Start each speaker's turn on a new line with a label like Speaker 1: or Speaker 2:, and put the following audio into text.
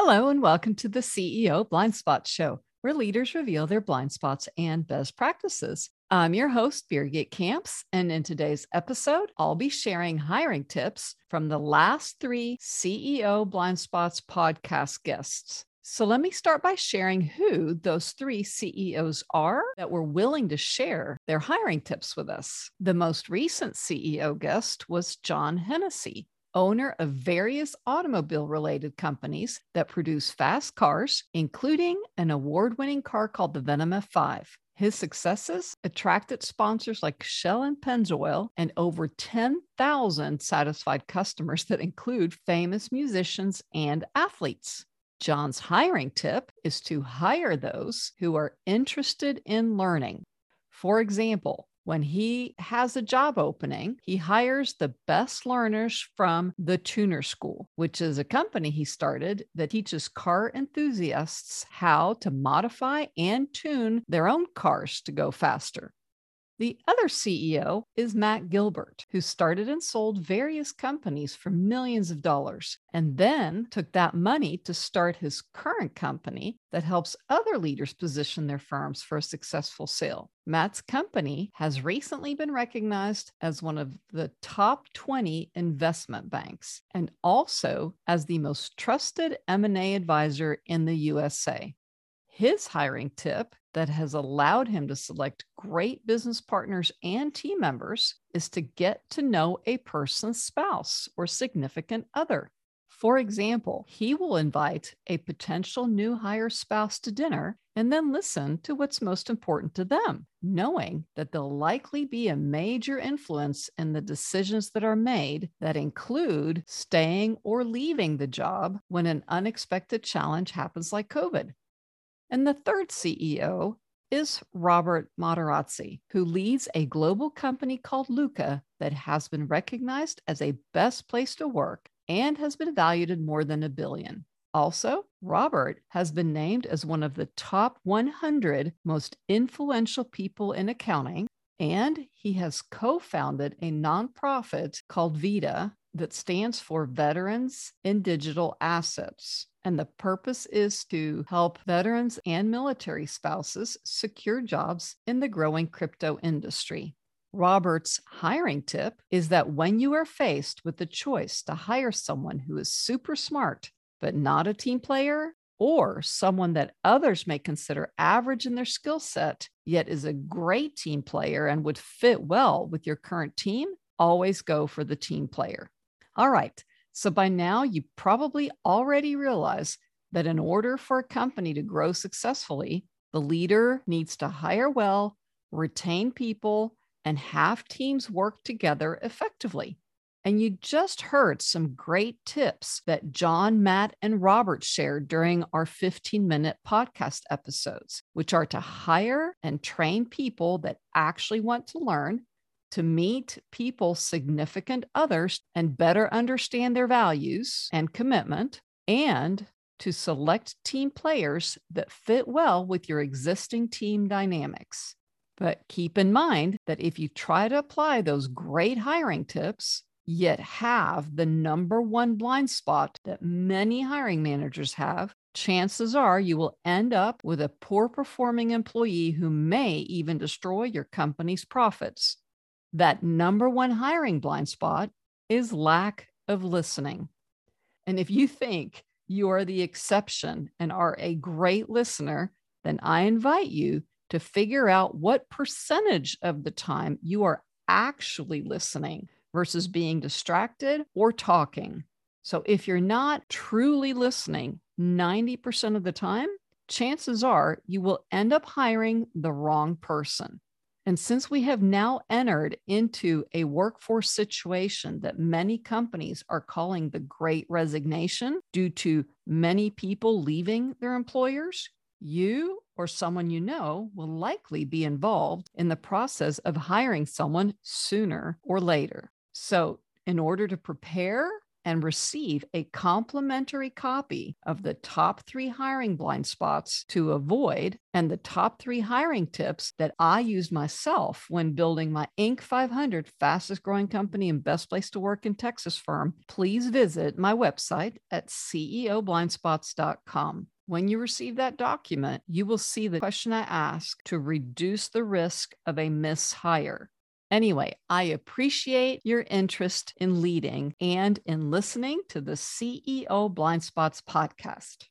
Speaker 1: Hello, and welcome to the CEO Blind Spot Show, where leaders reveal their blind spots and best practices. I'm your host, Birgit Kamps, and in today's episode, I'll be sharing hiring tips from the last three CEO Blind Spots podcast guests. So let me start by sharing who those three CEOs are that were willing to share their hiring tips with us. The most recent CEO guest was John Hennessey, owner of various automobile related companies that produce fast cars, including an award winning car called the Venom F5. His successes attracted sponsors like Shell and Pennzoil and over 10,000 satisfied customers that include famous musicians and athletes. John's hiring tip is to hire those who are interested in learning. For example, when he has a job opening, he hires the best learners from the Tuner School, which is a company he started that teaches car enthusiasts how to modify and tune their own cars to go faster. The other CEO is Matt Gilbert, who started and sold various companies for millions of dollars and then took that money to start his current company that helps other leaders position their firms for a successful sale. Matt's company has recently been recognized as one of the top 20 investment banks and also as the most trusted M&A advisor in the USA. His hiring tip that has allowed him to select great business partners and team members is to get to know a person's spouse or significant other. For example, he will invite a potential new hire spouse to dinner and then listen to what's most important to them, knowing that they'll likely be a major influence in the decisions that are made that include staying or leaving the job when an unexpected challenge happens like COVID. And the third CEO is Robert Materazzi, who leads a global company called Lukka that has been recognized as a best place to work and has been valued at more than a billion. Also, Robert has been named as one of the top 100 most influential people in accounting, and he has co founded a nonprofit called VITA that stands for Veterans in Digital Assets. And the purpose is to help veterans and military spouses secure jobs in the growing crypto industry. Robert's hiring tip is that when you are faced with the choice to hire someone who is super smart, but not a team player, or someone that others may consider average in their skill set, yet is a great team player and would fit well with your current team, always go for the team player. All right. So by now, you probably already realize that in order for a company to grow successfully, the leader needs to hire well, retain people, and have teams work together effectively. And you just heard some great tips that John, Matt, and Robert shared during our 15 minute podcast episodes, which are to hire and train people that actually want to learn to meet people's significant others and better understand their values and commitment, and to select team players that fit well with your existing team dynamics. But keep in mind that if you try to apply those great hiring tips, yet have the number one blind spot that many hiring managers have, chances are you will end up with a poor performing employee who may even destroy your company's profits that number one hiring blind spot is lack of listening. And if you think you are the exception and are a great listener, then I invite you to figure out what percentage of the time you are actually listening versus being distracted or talking. So if you're not truly listening 90% of the time, chances are you will end up hiring the wrong person. And since we have now entered into a workforce situation that many companies are calling the great resignation due to many people leaving their employers, you or someone you know will likely be involved in the process of hiring someone sooner or later. So, in order to prepare and receive a complimentary copy of the top three hiring blind spots to avoid and the top three hiring tips that I used myself when building my Inc. 500 fastest growing company and best place to work in Texas firm, please visit my website at ceoblindspots.com. When you receive that document, you will see the question I ask to reduce the risk of a mishire. Anyway, I appreciate your interest in leading and in listening to the CEO Blind Spots podcast.